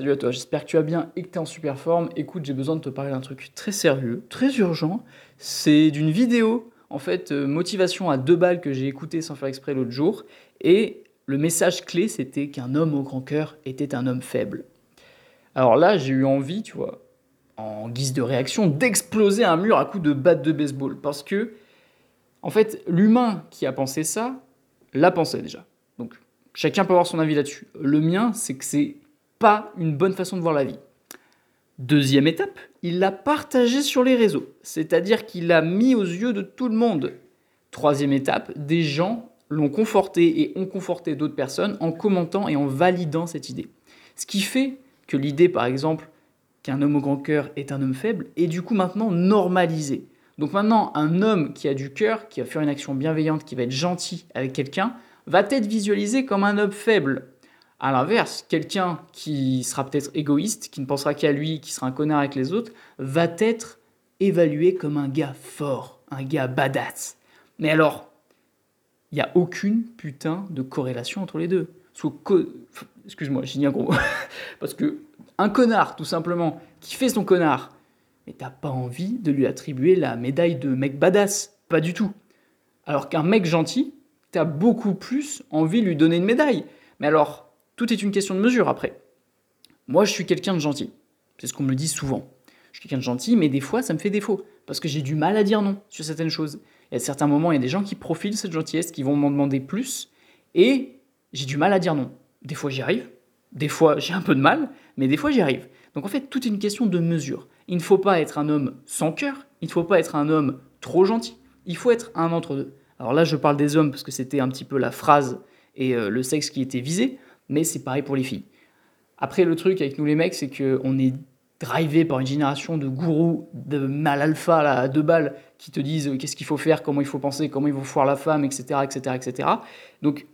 Salut à toi, j'espère que tu vas bien et que tu es en super forme. Écoute, j'ai besoin de te parler d'un truc très sérieux, très urgent. C'est d'une vidéo, en fait, euh, motivation à deux balles que j'ai écouté sans faire exprès l'autre jour. Et le message clé, c'était qu'un homme au grand cœur était un homme faible. Alors là, j'ai eu envie, tu vois, en guise de réaction, d'exploser un mur à coups de batte de baseball. Parce que, en fait, l'humain qui a pensé ça, l'a pensé déjà. Donc, chacun peut avoir son avis là-dessus. Le mien, c'est que c'est pas une bonne façon de voir la vie. Deuxième étape, il l'a partagé sur les réseaux, c'est-à-dire qu'il l'a mis aux yeux de tout le monde. Troisième étape, des gens l'ont conforté et ont conforté d'autres personnes en commentant et en validant cette idée. Ce qui fait que l'idée, par exemple, qu'un homme au grand cœur est un homme faible, est du coup maintenant normalisée. Donc maintenant, un homme qui a du cœur, qui va faire une action bienveillante, qui va être gentil avec quelqu'un, va être visualisé comme un homme faible. À l'inverse, quelqu'un qui sera peut-être égoïste, qui ne pensera qu'à lui, qui sera un connard avec les autres, va être évalué comme un gars fort, un gars badass. Mais alors, il n'y a aucune putain de corrélation entre les deux. Excuse-moi, j'ai dit un gros Parce que un connard, tout simplement, qui fait son connard, mais t'as pas envie de lui attribuer la médaille de mec badass. Pas du tout. Alors qu'un mec gentil, t'as beaucoup plus envie de lui donner une médaille. Mais alors, tout est une question de mesure après. Moi, je suis quelqu'un de gentil. C'est ce qu'on me dit souvent. Je suis quelqu'un de gentil, mais des fois, ça me fait défaut. Parce que j'ai du mal à dire non sur certaines choses. Et à certains moments, il y a des gens qui profitent de cette gentillesse, qui vont m'en demander plus. Et j'ai du mal à dire non. Des fois, j'y arrive. Des fois, j'ai un peu de mal. Mais des fois, j'y arrive. Donc en fait, tout est une question de mesure. Il ne faut pas être un homme sans cœur. Il ne faut pas être un homme trop gentil. Il faut être un entre deux. Alors là, je parle des hommes parce que c'était un petit peu la phrase et euh, le sexe qui était visé mais c'est pareil pour les filles. Après, le truc avec nous les mecs, c'est qu'on est drivé par une génération de gourous, de mal alpha à deux balles, qui te disent euh, qu'est-ce qu'il faut faire, comment il faut penser, comment il faut voir la femme, etc., etc., etc. Donc,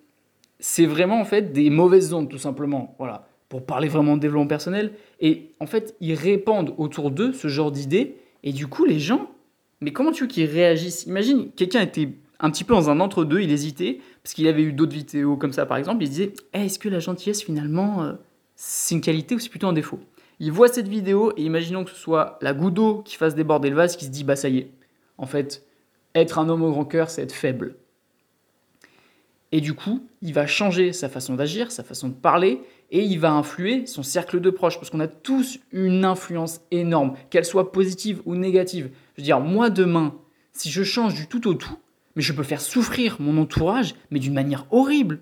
c'est vraiment en fait des mauvaises ondes, tout simplement. Voilà, pour parler vraiment de développement personnel. Et en fait, ils répandent autour d'eux ce genre d'idées. Et du coup, les gens, mais comment tu veux qu'ils réagissent? Imagine, quelqu'un était un petit peu dans un entre-deux, il hésitait, parce qu'il avait eu d'autres vidéos comme ça par exemple, il disait eh, Est-ce que la gentillesse finalement euh, c'est une qualité ou c'est plutôt un défaut? Il voit cette vidéo et imaginons que ce soit la goutte qui fasse déborder le vase qui se dit Bah ça y est, en fait, être un homme au grand cœur c'est être faible. Et du coup, il va changer sa façon d'agir, sa façon de parler, et il va influer son cercle de proches, parce qu'on a tous une influence énorme, qu'elle soit positive ou négative. Je veux dire, moi demain, si je change du tout au tout, mais je peux faire souffrir mon entourage, mais d'une manière horrible.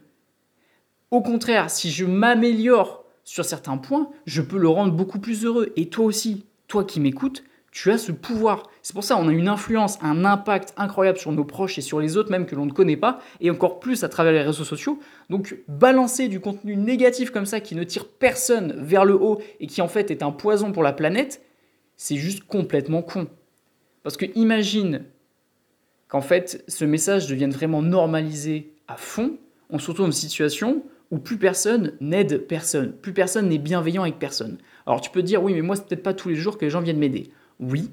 Au contraire, si je m'améliore sur certains points, je peux le rendre beaucoup plus heureux. Et toi aussi, toi qui m'écoutes, tu as ce pouvoir. C'est pour ça qu'on a une influence, un impact incroyable sur nos proches et sur les autres même que l'on ne connaît pas, et encore plus à travers les réseaux sociaux. Donc balancer du contenu négatif comme ça qui ne tire personne vers le haut et qui en fait est un poison pour la planète, c'est juste complètement con. Parce que imagine qu'en fait, ce message devienne vraiment normalisé à fond, on se retrouve dans une situation où plus personne n'aide personne, plus personne n'est bienveillant avec personne. Alors tu peux dire, oui, mais moi, c'est peut-être pas tous les jours que les gens viennent m'aider. Oui,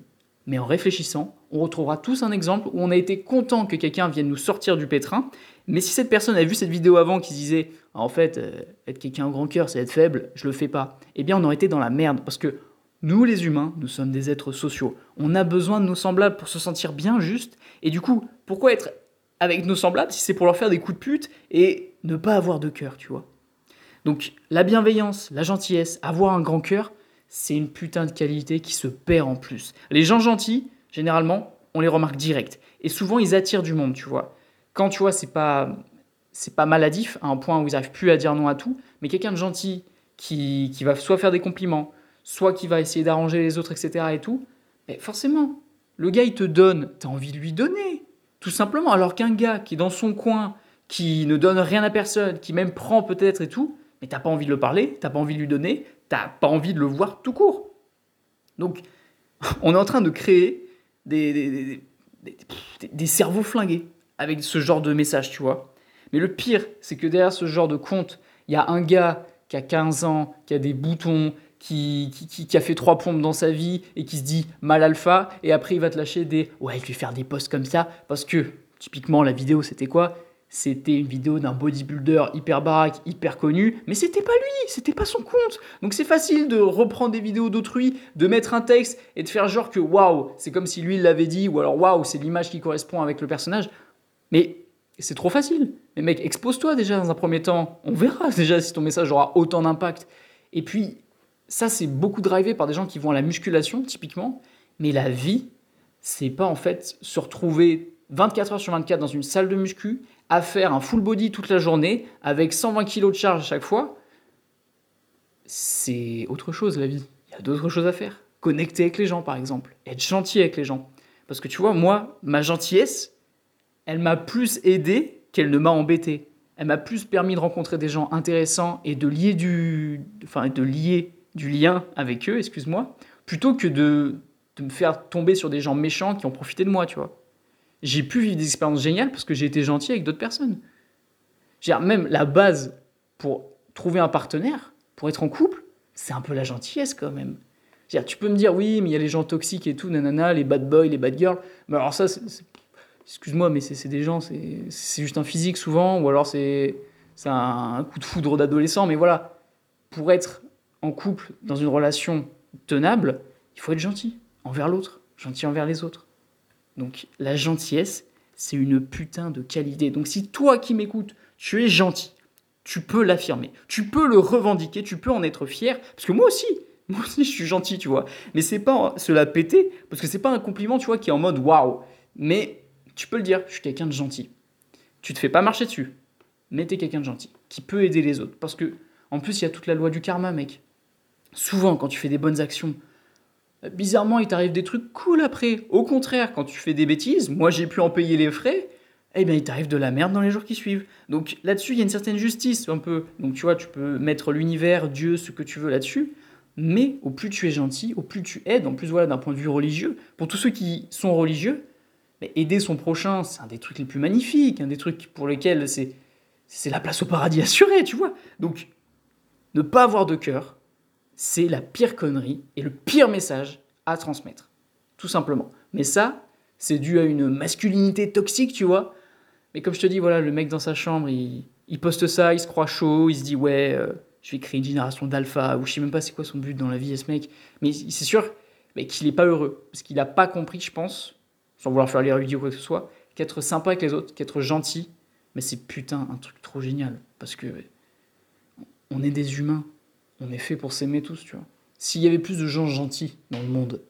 mais en réfléchissant, on retrouvera tous un exemple où on a été content que quelqu'un vienne nous sortir du pétrin, mais si cette personne a vu cette vidéo avant qui disait, en fait, euh, être quelqu'un au grand cœur, c'est être faible, je le fais pas, eh bien on aurait été dans la merde, parce que nous, les humains, nous sommes des êtres sociaux. On a besoin de nos semblables pour se sentir bien juste. Et du coup, pourquoi être avec nos semblables si c'est pour leur faire des coups de pute et ne pas avoir de cœur, tu vois? Donc, la bienveillance, la gentillesse, avoir un grand cœur, c'est une putain de qualité qui se perd en plus. Les gens gentils, généralement, on les remarque direct. Et souvent, ils attirent du monde, tu vois. Quand tu vois, c'est pas, c'est pas maladif, à un point où ils n'arrivent plus à dire non à tout, mais quelqu'un de gentil qui, qui va soit faire des compliments, soit qui va essayer d'arranger les autres, etc. et tout, mais forcément, le gars, il te donne, tu as envie de lui donner, tout simplement. Alors qu'un gars qui est dans son coin, qui ne donne rien à personne, qui même prend peut-être et tout, mais t'as pas envie de le parler, t'as pas envie de lui donner, t'as pas envie de le voir tout court. Donc, on est en train de créer des, des, cerveaux flingués avec ce genre de message, tu vois. Mais le pire, c'est que derrière ce genre de compte, il y a un gars qui a 15 ans, qui a des boutons, qui, qui, a fait trois pompes dans sa vie et qui se dit mal alpha, et après il va te lâcher des ouais, je vais faire des posts comme ça, parce que typiquement la vidéo c'était quoi? C'était une vidéo d'un bodybuilder hyper baraque, hyper connu, mais c'était pas lui, c'était pas son compte. Donc c'est facile de reprendre des vidéos d'autrui, de mettre un texte et de faire genre que waouh, c'est comme si lui l'avait dit, ou alors waouh, c'est l'image qui correspond avec le personnage. Mais c'est trop facile. Mais mec, expose-toi déjà dans un premier temps. On verra déjà si ton message aura autant d'impact. Et puis, ça, c'est beaucoup drivé par des gens qui vont à la musculation, typiquement. Mais la vie, c'est pas en fait se retrouver 24 heures sur 24 dans une salle de muscu à faire un full body toute la journée avec 120 kg de charge à chaque fois, c'est autre chose la vie. Il y a d'autres choses à faire. Connecter avec les gens par exemple, être gentil avec les gens. Parce que tu vois, moi, ma gentillesse, elle m'a plus aidé qu'elle ne m'a embêté. Elle m'a plus permis de rencontrer des gens intéressants et de lier du, enfin, de lier du lien avec eux, excuse-moi, plutôt que de, me faire tomber sur des gens méchants qui ont profité de moi, tu vois j'ai pu vivre des expériences géniales parce que j'ai été gentil avec d'autres personnes. même la base pour trouver un partenaire, pour être en couple, c'est un peu la gentillesse quand même. tu peux me dire, oui, mais il y a les gens toxiques et tout, nanana, les bad boys, les bad girls. Mais alors ça, excuse-moi, mais c'est des gens, c'est juste un physique souvent, ou alors c'est un, un coup de foudre d'adolescent. Mais voilà, pour être en couple, dans une relation tenable, il faut être gentil envers l'autre, gentil envers les autres. Donc la gentillesse, c'est une putain de qualité. Donc si toi qui m'écoutes, tu es gentil, tu peux l'affirmer, tu peux le revendiquer, tu peux en être fier, parce que moi aussi, moi aussi je suis gentil, tu vois. Mais c'est pas se la péter, parce que c'est pas un compliment, tu vois, qui est en mode waouh. Mais tu peux le dire, je suis quelqu'un de gentil. Tu te fais pas marcher dessus, mais tu es quelqu'un de gentil, qui peut aider les autres. Parce que, en plus, il y a toute la loi du karma, mec. Souvent, quand tu fais des bonnes actions, bizarrement, il t'arrive des trucs cool après. Au contraire, quand tu fais des bêtises, moi j'ai pu en payer les frais, eh bien il t'arrive de la merde dans les jours qui suivent. Donc là-dessus, il y a une certaine justice, un peu. Donc tu vois, tu peux mettre l'univers, Dieu, ce que tu veux là-dessus, mais au plus tu es gentil, au plus tu aides, en plus voilà, d'un point de vue religieux, pour tous ceux qui sont religieux, mais aider son prochain, c'est un des trucs les plus magnifiques, un des trucs pour lesquels c'est, c'est la place au paradis assurée, tu vois. Donc, ne pas avoir de cœur, c'est la pire connerie et le pire message à transmettre. Tout simplement. Mais ça, c'est dû à une masculinité toxique, tu vois. Mais comme je te dis, voilà, le mec dans sa chambre, il, poste ça, il se croit chaud, il se dit, ouais, euh, je vais créer une génération d'alpha, ou je sais même pas c'est quoi son but dans la vie, ce mec. Mais c'est sûr mais qu'il n'est pas heureux. Parce qu'il n'a pas compris, je pense, sans vouloir faire l'érudit ou quoi que ce soit, qu'être sympa avec les autres, qu'être gentil, mais c'est putain un truc trop génial. Parce que on est des humains on est fait pour s'aimer tous, tu vois. S'il y avait plus de gens gentils dans le monde,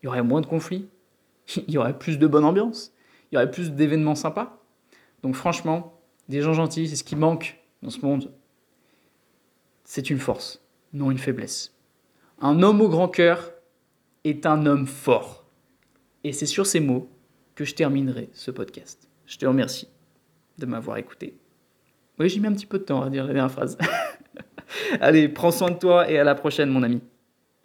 il y aurait moins de conflits, il y aurait plus de bonne ambiance, il y aurait plus d'événements sympas. Donc franchement, des gens gentils, c'est ce qui manque dans ce monde. C'est une force, non une faiblesse. Un homme au grand cœur est un homme fort. Et c'est sur ces mots que je terminerai ce podcast. Je te remercie de m'avoir écouté. Oui, j'ai mis un petit peu de temps à dire la dernière phrase. Allez, prends soin de toi et à la prochaine, mon ami.